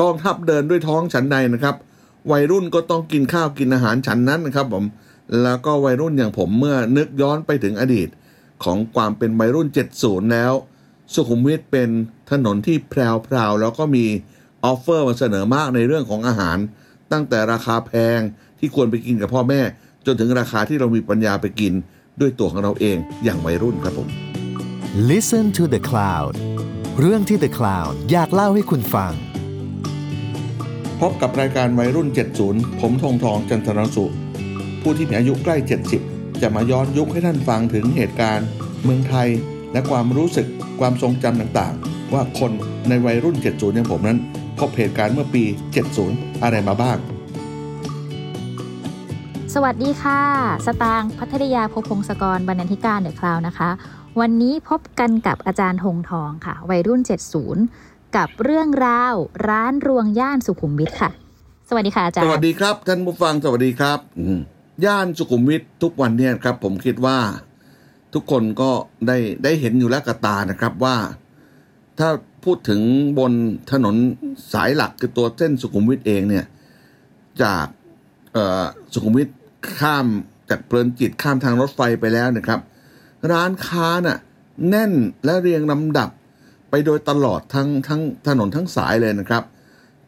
กองทัพเดินด้วยท้องฉันใดนะครับ วัยรุ่นก็ต้องกินข้าวกินอาหารฉันนั้นนะครับผมแล้วก็วัยรุ่นอย่างผมเมื่อนึกย้อนไปถึงอดีต ของความเป็นวัยรุ่น 70 แล้ว สุขุมวิทเป็นถนนที่แพรวๆแล้วก็มีออฟเฟอร์มาเสนอมากในเรื่องของอาหาร ตั้งแต่ราคาแพงที่ควรไปกินกับพ่อแม่ จนถึงราคาที่เรามีปัญญาไปกินด้วยตัวของเราเองอย่างวัยรุ่นครับผม Listen to the Cloud เรื่องที่ The Cloud อยากเล่าให้คุณฟัง พบกับรายการวัยรุ่น 70 ผมทงทองจันทรสุ ผู้ที่มีอายุใกล้ 70 จะมาย้อนยุคให้ท่านฟังถึงเหตุการณ์ เมืองไทย และความรู้สึกความทรงจำต่างๆ ว่าคนในวัยรุ่น 70 อย่างผมนั้น พบเหตุการณ์เมื่อปี 70 อะไรมาบ้าง สวัสดีค่ะ สตางค์พัทยาภพงศกรบรรณาธิการเดอะคลาวนะคะ วันนี้พบกันกับอาจารย์หงทองค่ะ วัยรุ่น 70 กับเรื่องราว ร้านรวงย่านสุขุมวิทค่ะ สวัสดีค่ะอาจารย์สวัสดีครับ ท่านผู้ฟังสวัสดีครับย่านสุขุมวิททุกวันเนี่ยครับ ผมคิดว่าทุกคนก็ได้ได้เห็นอยู่แล้วกับตานะครับว่า ถ้าพูดถึงบนถนนสายหลักคือตัวเส้นสุขุมวิทเองเนี่ย จากสุขุมวิทข้ามจากเพลินจิตข้ามทางรถไฟไปแล้วนะครับ ร้านค้าน่ะแน่นและเรียงลำดับ ไปโดยตลอดทั้งทั้งถนนทั้งสายเลยนะครับ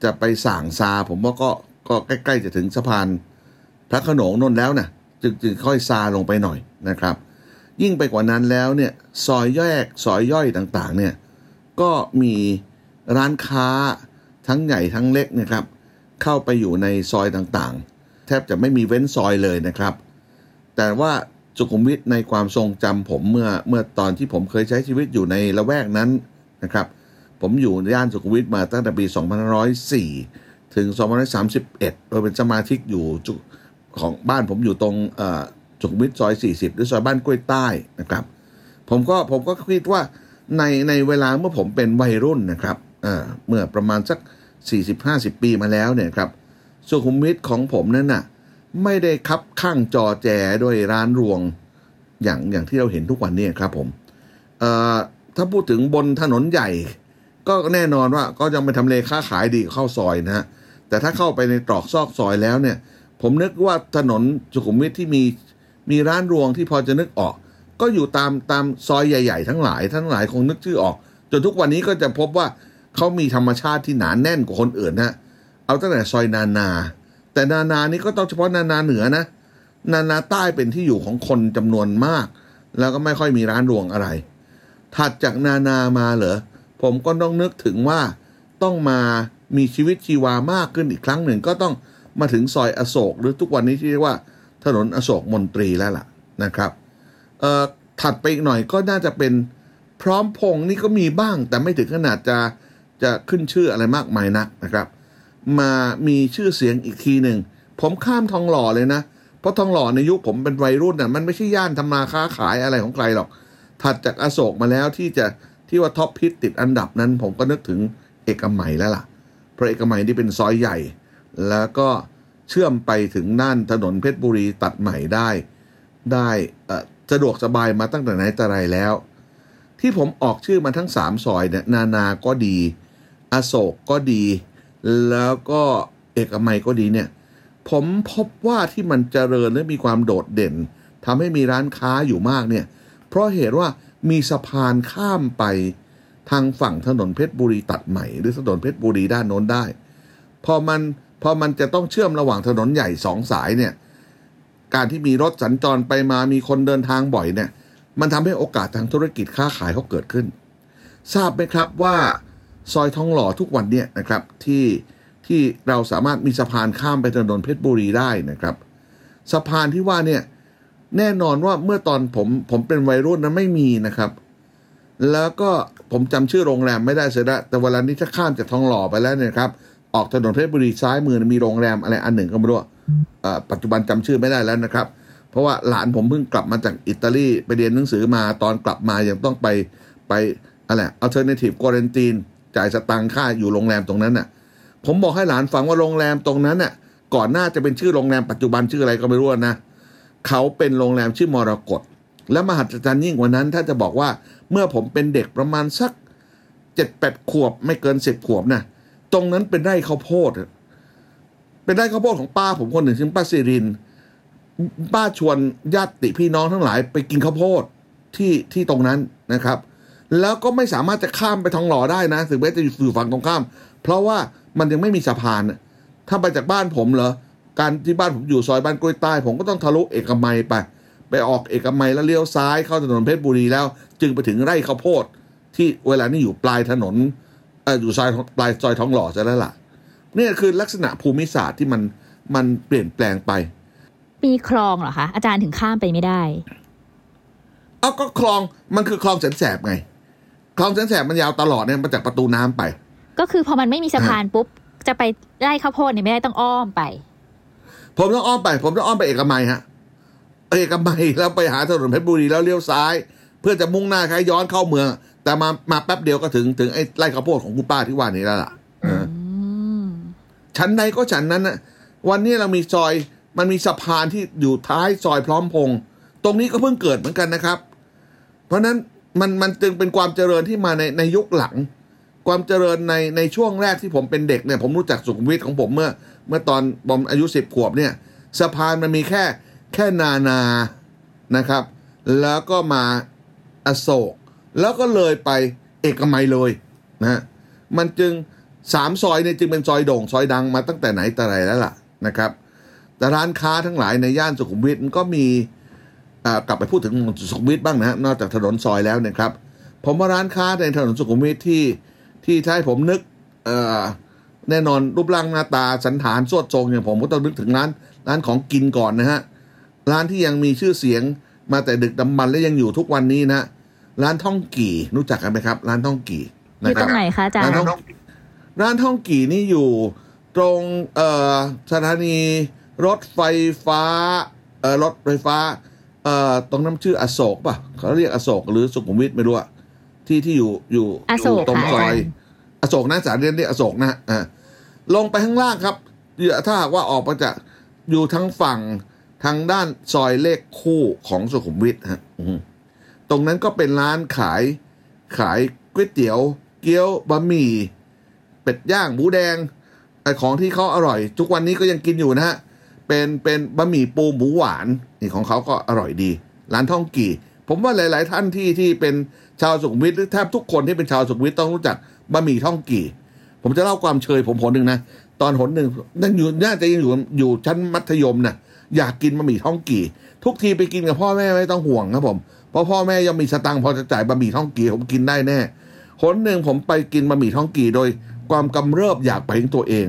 จะไปส่างซาผมว่าก็ก็ใกล้ๆจะถึงสะพานพระโขนงนนแล้วนะจึงจึงค่อยซาลงไปหน่อยนะครับ ยิ่งไปกว่านั้นแล้วเนี่ยซอยแยกซอยย่อยต่างๆเนี่ยก็มีร้านค้าทั้งใหญ่ทั้งเล็กนะครับเข้าไปอยู่ในซอยต่างๆ แทบจะไม่มีเว้นซอยเลยนะครับ แต่ว่าสุขุมวิทในความทรงจำผมเมื่อเมื่อตอนที่ผมเคยใช้ชีวิตอยู่ในละแวกนั้น นะครับ ผมอยู่ย่านสุขุมวิทมาตั้งแต่ปี 2504 ถึง 2531 โดยเป็นสมาชิกอยู่ของบ้านผมอยู่ตรงสุขุมวิทซอย 40 หรือซอยบ้านกล้วยใต้นะครับ ผมก็ผมก็คิดว่าในในเวลาเมื่อผมเป็นวัยรุ่นนะครับเเมื่อประมาณสัก 40-50 ปีมาแล้วเนี่ยครับสุขุมวิทของผมนั่นน่ะไม่ได้คับข้างจอแจด้วยร้านรวงอย่างอย่างที่เราเห็นทุกวันนี้ครับผม เอ่อ ถ้าพูดถึงบนถนนใหญ่ ก็แน่นอนว่าก็ยังเป็นทำเลค้าขายดีเข้าซอยนะฮะแต่ถ้าเข้าไปในตรอกซอกซอยแล้วเนี่ย ผมนึกว่าถนนสุขุมวิทที่มีมีร้านรวงที่พอจะนึกออก ก็อยู่ตามตามซอยใหญ่ ๆ ทั้งหลายทั้งหลายคงนึกชื่อออก จนทุกวันนี้ก็จะพบว่าเขามีธรรมชาติที่หนานแน่นกว่าคนอื่นนะเอาตั้งแต่ซอยนานา แต่นานานี่ก็ต้องเฉพาะนานาเหนือนะ นานาใต้เป็นที่อยู่ของคนจำนวนมาก แล้วก็ไม่ค่อยมีร้านรวงอะไร ถัดจากนานามาเหรอ ผมก็ต้องนึกถึงว่าต้องมามีชีวิตชีวามากขึ้นอีกครั้งหนึ่งก็ต้องมาถึงซอยอโศก หรือทุกวันนี้ที่เรียกว่าถนนอโศกมนตรีแล้วล่ะนะครับเอ่อถัดไปอีกหน่อยก็น่าจะเป็นพร้อมพงษ์นี่ก็มีบ้าง แต่ไม่ถึงขนาดจะจะขึ้นชื่ออะไรมากมายนักนะครับ มามีชื่อเสียงอีกทีหนึ่งผมข้ามทองหล่อเลยนะ เพราะทองหล่อในยุคผมเป็นวัยรุ่นน่ะมันไม่ใช่ย่านทำมาค้าขายอะไรของใครหรอก ถัดจากอโศกมาแล้วที่จะที่ว่าท็อปพิตติดอันดับนั้น ผมก็นึกถึงเอกมัยแล้วล่ะ เพราะเอกมัยนี่เป็นซอยใหญ่ แล้วก็เชื่อมไปถึงน่านถนนเพชรบุรีตัดใหม่ได้ ได้สะดวกสบายมาตั้งแต่ไหนแต่ไรแล้ว ที่ผมออกชื่อมาทั้งสามซอยเนี่ยนานาก็ดี อโศกก็ดี แล้วก็เอกมัยก็ดีเนี่ย ผมพบว่าที่มันเจริญและมีความโดดเด่นทำให้มีร้านค้าอยู่มากเนี่ยเพราะเหตุว่ามีสะพานข้ามไปทางฝั่งถนนเพชรบุรีตัดใหม่ หรือถนนเพชรบุรีด้านโน้นได้ พอมันพอมันจะต้องเชื่อมระหว่างถนนใหญ่สองสายเนี่ย การที่มีรถสัญจรไปมามีคนเดินทางบ่อยเนี่ย มันทำให้โอกาสทางธุรกิจค้าขายเขาเกิดขึ้น ทราบไหมครับว่าซอยทองหล่อทุกวันเนี่ยนะครับที่ที่เราสามารถมีสะพานข้ามไปถนนเพชรบุรีได้นะครับ สะพานที่ว่าเนี่ย แน่นอนว่าเมื่อตอนผมผมเป็นวัยรุ่นนั้นไม่มีนะครับ แล้วก็ผมจำชื่อโรงแรมไม่ได้เสียล้วแต่เวลานี้ถ้าข้ามจากทองหล่อไปแล้วเนี่ยครับ ออกถนนเพชรบุรีซ้ายมือมีโรงแรมอะไรอันหนึ่งก็ไม่รู้ปัจจุบันจำชื่อไม่ได้แล้วนะครับ เพราะว่าหลานผมเพิ่งกลับมาจากอิตาลีไปเรียนหนังสือมาตอนกลับมายังต้องไปไปอะไร alternative quarantine จ่ายสตังค่าอยู่โรงแรมตรงนั้นน่ะ ผมบอกให้หลานฟังว่าโรงแรมตรงนั้นน่ะ ก่อนหน้าจะเป็นชื่อโรงแรมปัจจุบันชื่ออะไรก็ไม่รู้นะ เขาเป็นโรงแรมชื่อมรกตและมหัศจรรย์ยิ่งกว่านั้น ถ้าจะบอกว่าเมื่อผมเป็นเด็กประมาณสักเจ็ดแปดขวบไม่เกินสิบขวบนะตรงนั้นเป็นไร่ข้าวโพดเป็นไร่ข้าวโพดของป้าผมคนหนึ่งชื่อป้าสิริน ป้าชวนญาติพี่น้องทั้งหลาย ไปกินข้าวโพดที่ที่ตรงนั้นนะครับ แล้วก็ไม่สามารถจะข้ามไปทองหล่อได้นะถึงแม้จะอยู่ฝั่งตรงข้าม เพราะว่ามันยังไม่มีสะพานถ้าไปจากบ้านผมเหรอ การที่บ้านผมอยู่ซอยบ้านกล้วยใต้ ผมก็ต้องทะลุเอกมัยไป ไปออกเอกมัยแล้วเลี้ยวซ้ายเข้าถนนเพชรบุรีแล้ว จึงไปถึงไร่ข้าวโพด ที่เวลานี้อยู่ปลายถนนเอออยู่ซอยปลายซอยทองหล่อจะแล้วล่ะเนี่ยคือลักษณะภูมิศาสตร์ที่มันมันเปลี่ยนแปลงไป มีคลองเหรอคะอาจารย์ถึงข้ามไปไม่ได้เอาก็คลองมันคือคลองแสนแสบไง คลองแสนแสบมันยาวตลอดเนี่ยมาจากประตูน้ำไป ก็คือพอมันไม่มีสะพานปุ๊บจะไปไล่ข้าวโพดเนี่ยไม่ได้ต้องอ้อมไป ผมต้องอ้อมไป ผมต้องอ้อมไปเอกมัยฮะเอกมัยแล้วไปหาถนนเพชรบุรีแล้วเลี้ยวซ้าย เพื่อจะมุ่งหน้าคล้ายย้อนเข้าเมือง แต่มามาแป๊บเดียวก็ถึงถึงไอ้ไร่ข้าวโพดของคุณป้าที่ว่านี่แล้วล่ะเอออืมชั้นใดก็ชั้นนั้นนะวันนี้เรามีซอย มันมีสะพานที่อยู่ท้ายซอยพร้อมพงษ์ตรงนี้ก็เพิ่งเกิดเหมือนกันนะครับ เพราะฉะนั้นมันมันจึงเป็นความเจริญที่มาในในยุคหลัง ความเจริญในในช่วงแรกที่ผมเป็นเด็กเนี่ย ผมรู้จักสุขุมวิทของผมเมื่อ เมื่อตอนผมอายุสิบขวบเนี่ยสะพานมันมีแค่แค่นานานะครับ แล้วก็มาอโศก แล้วก็เลยไปเอกมัยเลยนะฮะมันจึงสามซอยเนี่ยจึงเป็นซอยโด่งซอยดังมาตั้งแต่ไหนแต่ไรแล้วล่ะนะครับ แต่ร้านค้าทั้งหลายในย่านสุขุมวิทมันก็มีกลับไปพูดถึงสุขุมวิทบ้างนะฮะนอกจากถนนซอยแล้วเนะครับ ผมว่าร้านค้าในถนนสุขุมวิทที่ที่ให้ผมนึกเอ่อ แน่นอนรูปร่างหน้าตาสันฐานสวดทรงอย่างผมก็ต้องนึกถึงร้านร้านของกินก่อนนะฮะร้านที่ยังมีชื่อเสียงมาแต่ดึกดำบรรพ์และยังอยู่ทุกวันนี้นะร้านท่องกี่รู้จักกันไหมครับ ร้านท่องกี่อนะยู่คตรรับงไหนคะอาจารร้านย์ท่องร้านท่องกี่นี่อยู่ตรงเอ่อสถานีรถไฟฟ้าเอ่อรถไฟฟ้าเอ่อตรงนั้นชื่ออโศกป่ะเขาเรียกอโศกหรือสุขุมวิทไม่รู้อะที่ที่อยู่อยู่อโศกยู่ตรงค่ะซอย อโศกนะสารเรียนเรียกอโศกนะอ่าลงไปข้างล่างครับถ้าหากว่าออกมาจากอยู่ทั้งฝั่งทางด้านซอยเลขคู่ของสุขุมวิทฮะตรงนั้นก็เป็นร้านขายขายก๋วยเตี๋ยว เกี๊ยวบะหมี่เป็ดย่างหมูแดงไอของที่เขาอร่อย ทุกวันนี้ก็ยังกินอยู่นะฮะเป็นเป็นบะหมี่ปูหมูหวานนี่ของเขาก็อร่อยดี ร้านท่องกี่ ผมว่าหลาย ๆ ท่านที่ที่เป็นชาวสุขุมวิทหรือแทบทุกคนที่เป็นชาวสุขุมวิทต้องรู้จัก บะหมี่ท่องกี่ ผมจะเล่าความเชยผมหนหนึ่งนะ ตอนหนหนึ่งนั่งอยู่น่าจะยังอยู่อยู่ชั้นมัธยมนะอยากกินบะหมี่ท่องกี่ ทุกทีไปกินกับพ่อแม่ไม่ต้องห่วงครับผมเพราะพ่อแม่ยังมีสตังค์พอจะจ่ายบะหมี่ท่องกี่ผมกินได้แน่หนหนึ่งผมไปกินบะหมี่ท่องกี่โดย ความกำเริบอยากไปถึงตัวเอง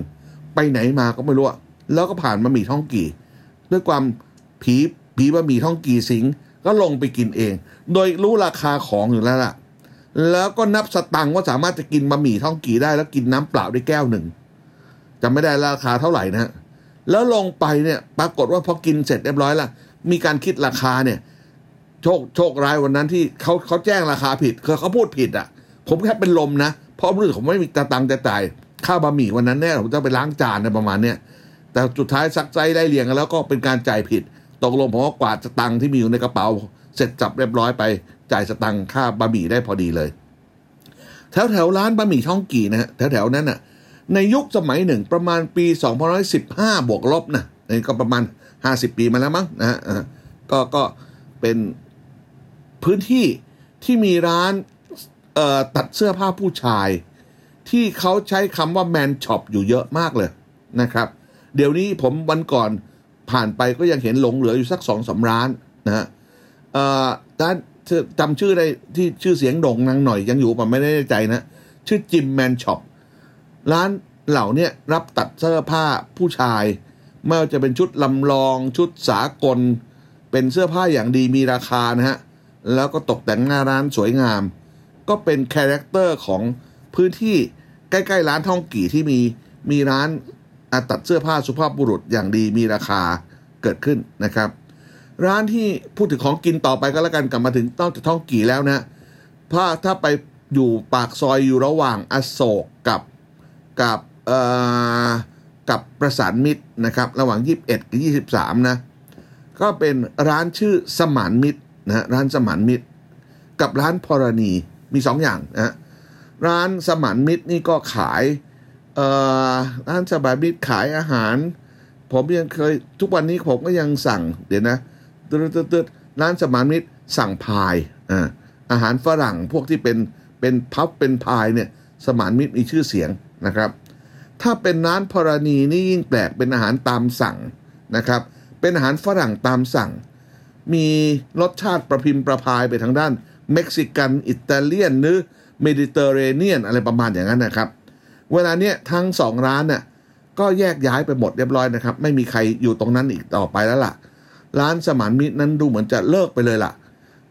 ไปไหนมาก็ไม่รู้แล้วก็ผ่านบะหมี่ท่องกี่ ด้วยความผีผีบะหมี่ท่องกี่สิงก็ลงไปกินเอง โดยรู้ราคาของอยู่แล้วล่ะ แล้วก็นับสตังค์ว่าสามารถจะกินบะหมี่ท่องกี่ได้ แล้วกินน้ำเปล่าได้แก้วหนึ่งจำไม่ได้ราคาเท่าไหร่นะฮะแล้วลงไปเนี่ยปรากฏว่าพอกินเสร็จเรียบร้อยล้วมีการคิดราคาเนี่ย โชคโชคร้ายวันนั้นที่เขาเขาแจ้งราคาผิดคือเขาพูดผิดอะ ผมแค่เป็นลมนะเพราะรู้สึกผมไม่มีตังค์จะจ่ายค่าบะหมี่วันนั้นแน่ผมจะไปล้างจานในประมาณเนี้ยแต่สุดท้ายซักไซได้เรียงกันแล้วก็เป็นการจ่ายผิด ตกลงผมก็กวาดสตังค์ที่มีอยู่ในกระเป๋า เสร็จจับเรียบร้อยไป จ่ายสตังค์ค่าบะหมี่ได้พอดีเลย แถวแถวร้านบะหมี่ช่องกี่นะฮะแถวแถวนั้นน่ะในยุคสมัยหนึ่งประมาณปี2515 บวกลบนะนี่ก็ประมาณ 50 ปีมาแล้วมั้งนะฮะก็ก็เป็นพื้นที่ที่มีร้านตัดเสื้อผ้าผู้ชาย ที่เขาใช้คำว่าแมนช็อปอยู่เยอะมากเลยนะครับ เดี๋ยวนี้ผมวันก่อนผ่านไปก็ยังเห็นหลงเหลืออยู่สักสองสามร้านนะฮะร้าน จำชื่อได้ที่ชื่อเสียงโด่งดังหน่อยยังอยู่ผมไม่แน่ใจนะ ชื่อจิมแมนช็อปร้านเหล่านี้รับตัดเสื้อผ้าผู้ชาย ไม่ว่าจะเป็นชุดลำลองชุดสากล เป็นเสื้อผ้าอย่างดีมีราคานะฮะ แล้วก็ตกแต่งหน้าร้านสวยงาม ก็เป็น character ของพื้นที่ใกล้ๆร้านท่องกี่ที่มีมีร้านอะตัดเสื้อผ้าสุภาพบุรุษอย่างดีมีราคาเกิดขึ้นนะครับ ร้านที่พูดถึงของกินต่อไปก็แล้วกันกลับมาถึงนอกจากท่องกี่แล้วนะถ้าถ้าไปอยู่ปากซอยอยู่ระหว่างอโศกกับกับเอ่อกับประสานมิตรนะครับ ระหว่าง 21 กับ 23 นะ ก็เป็นร้านชื่อสมานมิตรนะร้านสมานมิตร กับร้านพรณีมีสองอย่างนะร้านสมานมิตรนี่ก็ขายเอ่อร้านสบายมิตรขายอาหาร ผมยังเคยทุกวันนี้ผมก็ยังสั่งเดี๋ยวนะ ตึ๊ดตึ๊ดร้านสมานมิตรสั่งพายอ่าอาหารฝรั่งพวกที่เป็นเป็นพับเป็นพายเนี่ยสมานมิตรมีชื่อเสียงนะครับ ถ้าเป็นร้านพรณีนี่ยิ่งแปลกเป็นอาหารตามสั่งนะครับ เป็นอาหารฝรั่งตามสั่ง มีรสชาติประพิมพ์ประพายไปทางด้านเม็กซิกันอิตาเลียนหรือเมดิเตอร์เรเนียนอะไรประมาณอย่างนั้นนะครับ เวลาเนี้ยทั้งสองร้านน่ะก็แยกย้ายไปหมดเรียบร้อยนะครับ ไม่มีใครอยู่ตรงนั้นอีกต่อไปแล้วล่ะ ร้านสมานมิตรนั้นดูเหมือนจะเลิกไปเลยล่ะ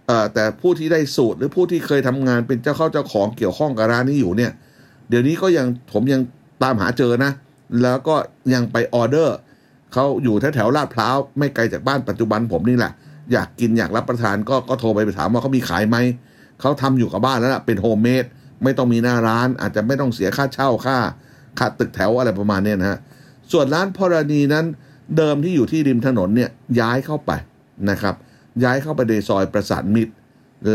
เอ่อแต่ผู้ที่ได้สูตรหรือผู้ที่เคยทำงานเป็นเจ้าเข้าเจ้าของเกี่ยวข้องกับร้านนี้อยู่เนี่ย เดี๋ยวนี้ก็ยังผมยังตามหาเจอนะ แล้วก็ยังไปออเดอร์เขาอยู่แถวๆลาดพร้าวไม่ไกลจากบ้านปัจจุบันผมนี่แหละ อยากกินอยากรับประทานก็ก็โทรไปไปถามว่าเขามีขายไหมเขาทำอยู่กับบ้านแล้วล่ะเป็น homemade ไม่ต้องมีหน้าร้าน อาจจะไม่ต้องเสียค่าเช่าค่าค่าตึกแถวอะไรประมาณนี้นะฮะส่วนร้านพรณีนั้น เดิมที่อยู่ที่ริมถนนเนี่ยย้ายเข้าไปนะครับ ย้ายเข้าไปในซอยประสานมิตร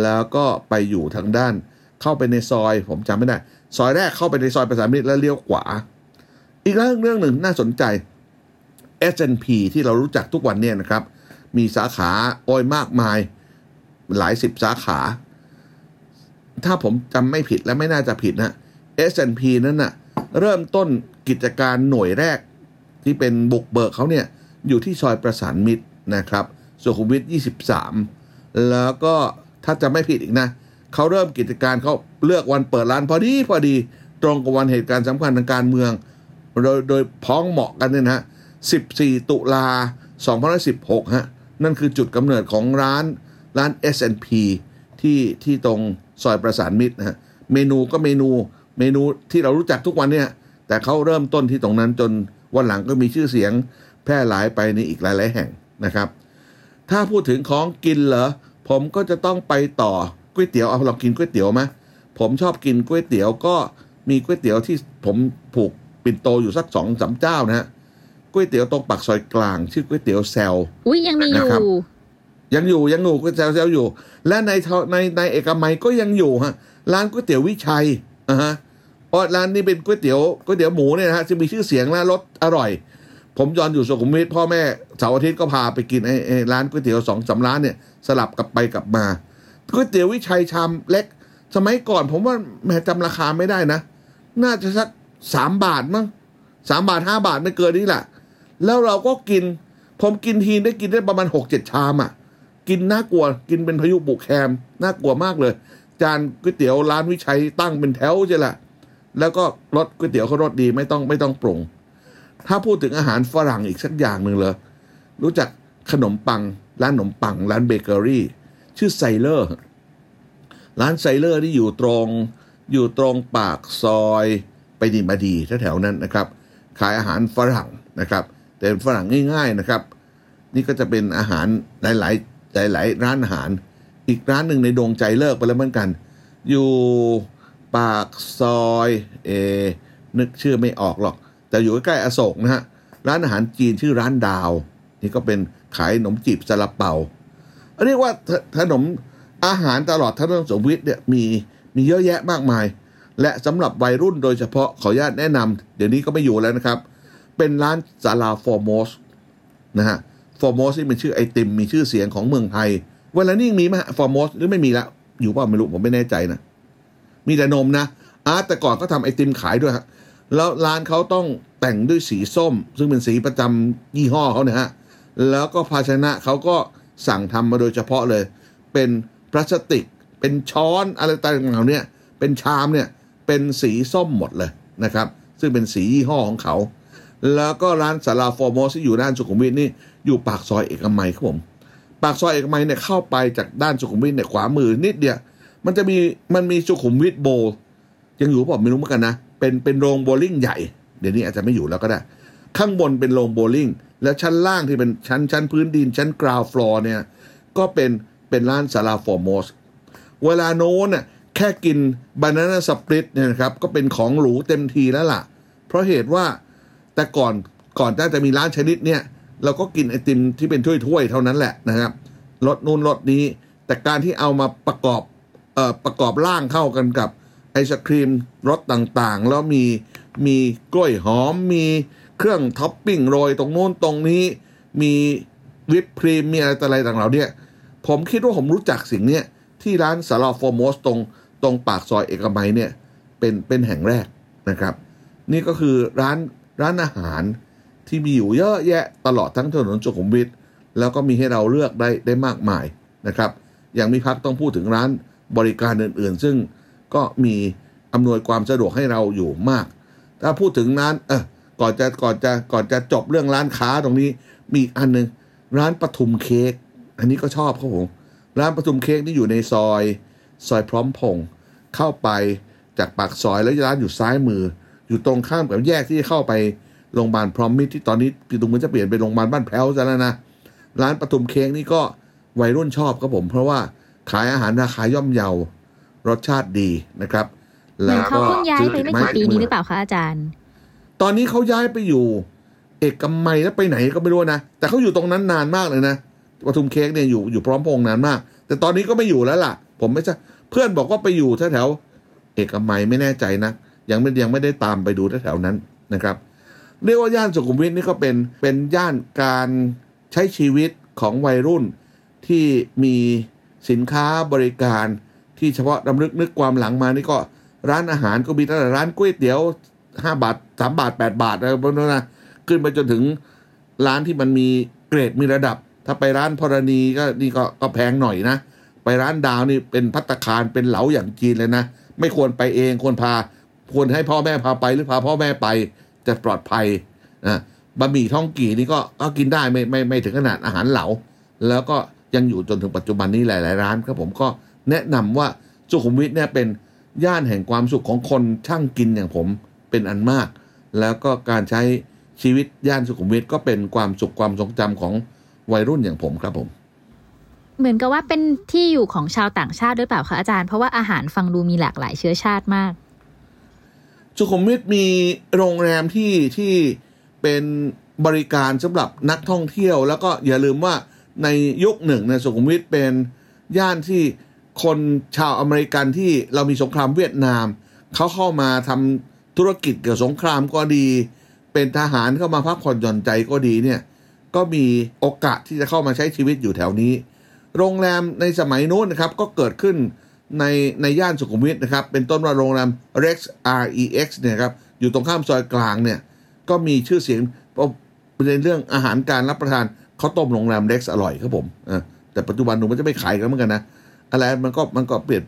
แล้วก็ไปอยู่ทางด้าน เข้าไปในซอยผมจำไม่ได้ ซอยแรกเข้าไปในซอยประสานมิตรแล้วเลี้ยวขวา อีกเรื่องเรื่องหนึ่งน่าสนใจ S&P ที่เรารู้จักทุกวันเนี่ยนะครับ มีสาขาโอ้อยมากมาย หลายสิบสาขา ถ้าผมจำไม่ผิดและไม่น่าจะผิดนะ S&P นั้นน่ะเริ่มต้นกิจการหน่วยแรก ที่เป็นบุกเบิกเขาเนี่ยอยู่ที่ซอยประสานมิตรนะครับสุขุมวิท 23 แล้วก็ถ้าจะไม่ผิดอีกนะเขาเริ่มกิจการเขาเลือกวันเปิดร้านพอดีพอดีตรงกับวันเหตุการณ์สำคัญทางการเมือง โดยโดยพ้องเหมาะกันเนี่ยนะฮะ 14 ตุลา2016 ฮะ นั่นคือจุดกำเนิดของร้านร้าน S&P ที่ที่ตรงซอยประสานมิตรนะฮะ เมนูก็เมนูเมนูที่เรารู้จักทุกวันเนี่ย แต่เขาเริ่มต้นที่ตรงนั้นจน วันหลังก็มีชื่อเสียงแพร่หลายไปในอีกหลาย ๆ แห่งนะครับ ถ้าพูดถึงของกินเหรอผมก็จะต้องไปต่อก๋วยเตี๋ยวเอาเรากินก๋วยเตี๋ยวไหมผมชอบกินก๋วยเตี๋ยวก็มีก๋วยเตี๋ยวที่ผมผูกปิ่นโตอยู่สักสองสามเจ้านะฮะก๋วยเตี๋ยวตรงปากซอยกลาง ชื่อก๋วยเตี๋ยวแซลอุ้ยยังมีอนะครับยู่ยังอยู่ยังอยู่ก๋วยเตี๋ยวแซลอยู่ และในทในในเอกมัยก็ยังอยู่ฮะร้านก๋วยเตี๋ยววิชัยอะฮะ เพราะร้านนี้เป็นก๋วยเตี๋ยวก๋วยเตี๋ยวหมูเนี่ยนะฮะจะมีชื่อเสียงและรสอร่อย ผมย้อนอยู่สุขุมวิทพ่อแม่เสาร์อาทิตย์ก็พาไปกินไอ้ร้านก๋วยเตี๋ยวสองสามร้านเนี่ยสลับกลับไปกลับมาก๋วยเตี๋ยววิชัยชามเล็ก สมัยก่อนผมว่าแหมจำราคาไม่ได้นะ น่าจะสักสามบาทมั้งสามบาทห้าบาทไม่เกินนี้แหละแล้วเราก็กิน ผมกินทีได้กินได้ประมาณหกเจ็ดชามอะ กินน่ากลัวกินเป็นพายุบุกแคมน่ากลัวมากเลย จานก๋วยเตี๋ยวร้านวิชัยตั้งเป็นแถวใช่ละ แล้วก็รสก๋วยเตี๋ยวเขารสดีไม่ต้องไม่ต้องปรุง ถ้าพูดถึงอาหารฝรั่งอีกสักอย่างหนึ่งเลยรู้จักขนมปัง ร้านขนมปัง ร้านเบเกอรี่ ชื่อไซเลอร์ ร้านไซเลอร์ที่อยู่ตรง อยู่ตรงปากซอยไปดีมาดีแถวๆนั้นนะครับ ขายอาหารฝรั่งนะครับ แต่เป็นฝรั่งง่ายๆนะครับ นี่ก็จะเป็นอาหารหลายๆหลายๆร้านอาหาร อีกร้านหนึ่งในดวงใจเลิกไปแล้วเหมือนกัน อยู่ ปากซอยเอนึกชื่อไม่ออกหรอก แต่อยู่ใกล้ๆอโศกนะฮะ ร้านอาหารจีนชื่อร้านดาว นี่ก็เป็นขายขนมจีบซาลาเปาเรียกว่าถถนนอาหารตลอดถนนสมวิทเนี่ยมีมีเยอะแยะมากมาย และสำหรับวัยรุ่นโดยเฉพาะขออนุญาตแนะนำเดี๋ยวนี้ก็ไม่อยู่แล้วนะครับ เป็นร้านซาลาฟอร์โมสนะฮะฟอร์โมสที่เป็นชื่อไอติมมีชื่อเสียงของเมืองไทยเวลานี้ยังมีไหม Foremost หรือไม่มีละอยู่เปล่าไม่รู้ผมไม่แน่ใจนะ มีแต่นมนะอาร์ตแต่ก่อนก็ทำไอติมขายด้วยฮะแล้วร้านเขาต้องแต่งด้วยสีส้ม ซึ่งเป็นสีประจำยี่ห้อเขาเนี่ยฮะแล้วก็ภาชนะเขาก็สั่งทำมาโดยเฉพาะเลย เป็นพลาสติก เป็นช้อนอะไรต่างๆเหล่าเนี้เป็นชามเนี่ยเป็นสีส้มหมดเลยนะครับ ซึ่งเป็นสียี่ห้อของเขา แล้วก็ร้านศาลา Foremost ที่อยู่ด้านสุขุมวิทนี่อยู่ปากซอยเอกมัยครับผม ปากซอยเอกมัยเนี่ยเข้าไปจากด้านสุขุมวิทเนี่ยขวามือนิดเดียว มันจะมีมันมีสุขุมวิท Bowl ยังอยู่เปล่าไม่รู้เหมือนกันนะ เป็นเป็นโรงโบว์ลิ่งใหญ่ เดี๋ยวนี้อาจจะไม่อยู่แล้วก็ได้ ข้างบนเป็นโรงโบว์ลิ่งแล้วชั้นล่างที่เป็นชั้นชั้นพื้นดินชั้น ground floor เนี่ย ก็เป็นเป็นร้านศาลา Foremost เวลาโน้นน่ะแค่กิน banana split เนี่ยนะครับ ก็เป็นของหรูเต็มทีแล้วล่ะ เพราะเหตุว่าแต่ก่อนก่อนที่จะมีร้านชนิดเนี่ย เราก็กินไอติมที่เป็นถ้วยๆเท่านั้นแหละนะครับรสนู่นรสนี้ แต่การที่เอามาประกอบ ประกอบร่างเข้ากันกับไอศกรีมรสต่างๆ แล้วมีมีกล้วยหอม มีเครื่องท็อปปิ้งโรยตรงโน้นตรงนี้ มีวิปครีมมีอะไรต่ออะไรต่างๆเหล่าเนี้ยผมคิดว่าผมรู้จักสิ่งเนี้ยที่ร้านศาลาโฟร์โมสต์ตรงตรงปากซอยเอกมัยเนี่ยเป็นเป็นแห่งแรกนะครับ นี่ก็คือร้านร้านอาหารที่มีอยู่เยอะแยะตลอดทั้งถนนสุขุมวิทแล้วก็มีให้เราเลือกได้ได้มากมายนะครับ อย่างมีพักต้องพูดถึงร้าน บริการอื่นๆ ซึ่งก็มีอำนวยความสะดวกให้เราอยู่มาก ถ้าพูดถึงร้านเออก่อนจะก่อนจะก่อนจะจบเรื่องร้านค้าตรงนี้มีอันหนึ่งร้านปทุมเค้กอันนี้ก็ชอบครับผมร้านปทุมเค้กนี่อยู่ในซอย ซอยพร้อมพงเข้าไปจากปากซอยแล้วร้านอยู่ซ้ายมือ อยู่ตรงข้ามกับแยกที่เข้าไปโรงพยาบาลพร้อมมิตรที่ตอนนี้พี่ตุ้มมันจะเปลี่ยนเป็นโรงพยาบาลบ้านแพ้วซะแล้วนะร้านปทุมเค้กนี่ก็วัยรุ่นชอบครับผม เพราะว่า ขายอาหารราคาย่อมเยารสชาติดีนะครับเหมือนเขาเพิ่งย้ายไปไม่กี่ปีนี้หรือเปล่าเปล่าคะอาจารย์ ตอนนี้เขาย้ายไปอยู่ เอกมัยแล้วไปไหนก็ไม่รู้นะ แต่เขาอยู่ตรงนั้นนานมากเลยนะปทุมเค้กเนี่ยอยู่อยู่พร้อมพงษ์นานมาก แต่ตอนนี้ก็ไม่อยู่แล้วล่ะ ผมไม่ใช่เพื่อนบอกว่าไปอยู่แถวๆเอกมัยไม่แน่ใจนะยังไม่ยังไม่ได้ตามไปดูแถวๆนั้นนะครับ เรียกว่าย่านสุขุมวิทนี่ก็เป็นเป็นย่านการใช้ชีวิตของวัยรุ่นที่มี สินค้าบริการที่เฉพาะรำลึกนึกความหลังมานี่ก็ร้านอาหารก็มีตั้งแต่ร้านก๋วยเตี๋ยวห้าบาทสามบาทแปดบาทอะไรพวกนั้นนะขึ้นไปจนถึงร้านที่มันมีเกรดมีระดับ ถ้าไปร้านพรณีก็นี่ก็ก็แพงหน่อยนะ ไปร้านดาวนี่เป็นพัตตาคารเป็นเหลาอย่างจีนเลยนะ ไม่ควรไปเองควรพาควรให้พ่อแม่พาไปหรือพาพ่อแม่ไปจะปลอดภัยนะบะหมี่ท่องกี่นี่ก็ก็กินได้ไม่ไม่ไม่ถึงขนาดอาหารเหลา แล้วก็ ยังอยู่จนถึงปัจจุบันนี้หลาย ๆ ร้านครับผมก็แนะนำว่าสุขุมวิทเนี่ยเป็นย่านแห่งความสุขของคนช่างกินอย่างผมเป็นอันมาก แล้วก็การใช้ชีวิตย่านสุขุมวิทก็เป็นความสุขความทรงจำของวัยรุ่นอย่างผมครับผม เหมือนกับว่าเป็นที่อยู่ของชาวต่างชาติด้วยเปล่าคะอาจารย์เพราะว่าอาหารฟังดูมีหลากหลายเชื้อชาติมาก สุขุมวิทมีโรงแรมที่ที่เป็นบริการสำหรับนักท่องเที่ยว แล้วก็อย่าลืมว่า ในยุคหนึ่งนยสุขุมวิทเป็นย่านที่คนชาวอเมริกันที่เรามีสงครามเวียดนามเขาเข้ามาทำธุรกิจเกี่ยวสงครามก็ดี เป็นทหารเข้ามาพักผ่อนหย่อนใจก็ดีเนี่ยก็มีโอกาสที่จะเข้ามาใช้ชีวิตอยู่แถวนี้ โรงแรมในสมัยนู้นนะครับก็เกิดขึ้นในในย่านสุขุมวิทนะครับ เป็นต้นว่าโรงแรม Rex R E X เนี่ยครับอยู่ตรงข้ามซอยกลางเนี่ยก็มีชื่อเสียงในเรื่องอาหารการรับประทาน ข้าวต้มโรงแรม Rex อร่อยครับผมเออแต่ปัจจุบันหนูมันจะไม่ขายกันเหมือนกันนะอะไรมันก็มันก็เปลี่ยน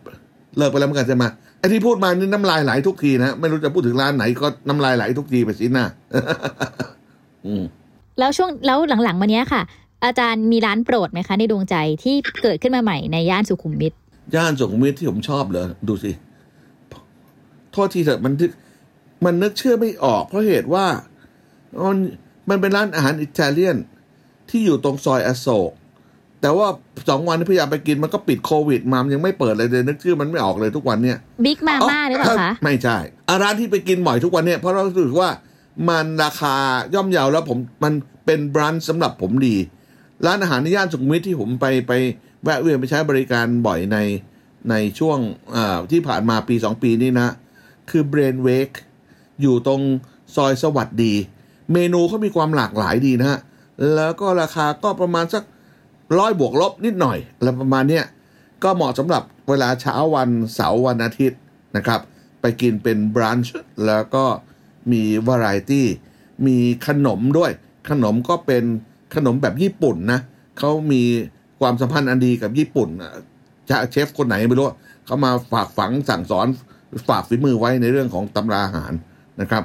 เลิกไปแล้วเหมือนกันใช่ไหมไอ้ที่พูดมานี่น้ำลายไหลทุกทีนะไม่รู้จะพูดถึงร้านไหนก็น้ำลายไหลทุกทีไปสินะอืมแล้วช่วงแล้วหลังๆมาเนี้ยค่ะ อาจารย์มีร้านโปรดไหมคะ ในดวงใจที่เกิดขึ้นมาใหม่ในย่านสุขุมวิทย่านสุขุมวิทที่ผมชอบเลยดูสิโทษทีเถอะมันนึกมันนึกเชื่อไม่ออกเพราะเหตุว่ามันมันเป็นร้านอาหารอิตาเลียน ที่อยู่ตรงซอยอโศก แต่ว่าสองวันที่พยายามไปกินมันก็ปิดโควิดมามันยังไม่เปิดเลยเลยนึกชื่อมันไม่ออกเลยทุกวันเนี่ยบิ๊กมาม่าหรือเปล่าคะไม่ใช่อะร้านที่ไปกินบ่อยทุกวันเนี่ยเพราะเรารู้สึกว่ามันราคาย่อมเยาแล้วผมมันเป็นบรันช์สำหรับผมดี ร้านอาหารในย่านสุขุมวิทที่ผมไปไปแวะเวียนไปใช้บริการบ่อยในในช่วงอ่าที่ผ่านมาปีสองปีนี้นะ คือเบรนเวกอยู่ตรงซอยสวัสดี เมนูเขามีความหลากหลายดีนะฮะ แล้วก็ราคาก็ประมาณสักร้อยบวกลบนิดหน่อยแล้วประมาณเนี้ยก็เหมาะสำหรับเวลาเช้าวันเสาร์วันอาทิตย์นะครับ ไปกินเป็นบรันช์แล้วก็มีวาไรตี้มีขนมด้วย ขนมก็เป็นขนมแบบญี่ปุ่นนะเขามีความสัมพันธ์อันดีกับญี่ปุ่นจะเชฟคนไหนไม่รู้เขามาฝากฝังสั่งสอนฝากฝีมือไว้ในเรื่องของตำราอาหารนะครับ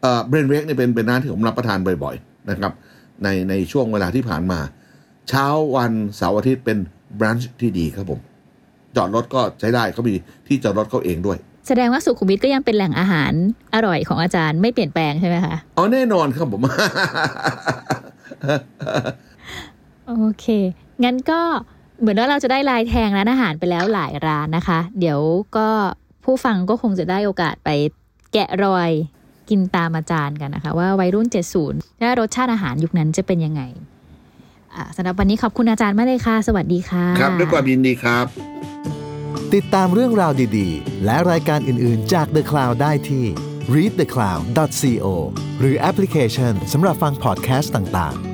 เอ่อเบรนเวกนี่เป็นเป็นร้านที่ผมรับประทานบ่อยๆนะครับ ในในช่วงเวลาที่ผ่านมา เช้าวันเสาร์อาทิตย์เป็นบรันช์ที่ดีครับผม จอดรถก็ใช้ได้เขามีที่จอดรถเขาเองด้วย แสดงว่าสุขุมวิทก็ยังเป็นแหล่งอาหารอร่อยของอาจารย์ไม่เปลี่ยนแปลงใช่ไหมคะอ๋อแน่นอนครับผม โอเค งั้นก็เหมือนว่าเราจะได้ลายแทงร้านอาหารไปแล้วหลายร้านนะคะ เดี๋ยวก็ผู้ฟังก็คงจะได้โอกาสไปแกะรอย กินตามอาจารย์กันนะคะ ว่าวัยรุ่น 70และรสชาติอาหารยุคนั้นจะเป็นยังไงอ่าสำหรับวันนี้ขอบคุณอาจารย์มากเลยค่ะ สวัสดีค่ะ ครับด้วยความยินดีครับ ติดตามเรื่องราวดีๆ และรายการอื่นๆจาก The Cloud ได้ที่ readthecloud.co หรือแอปพลิเคชันสำหรับฟังพอดแคสต์ต่างๆ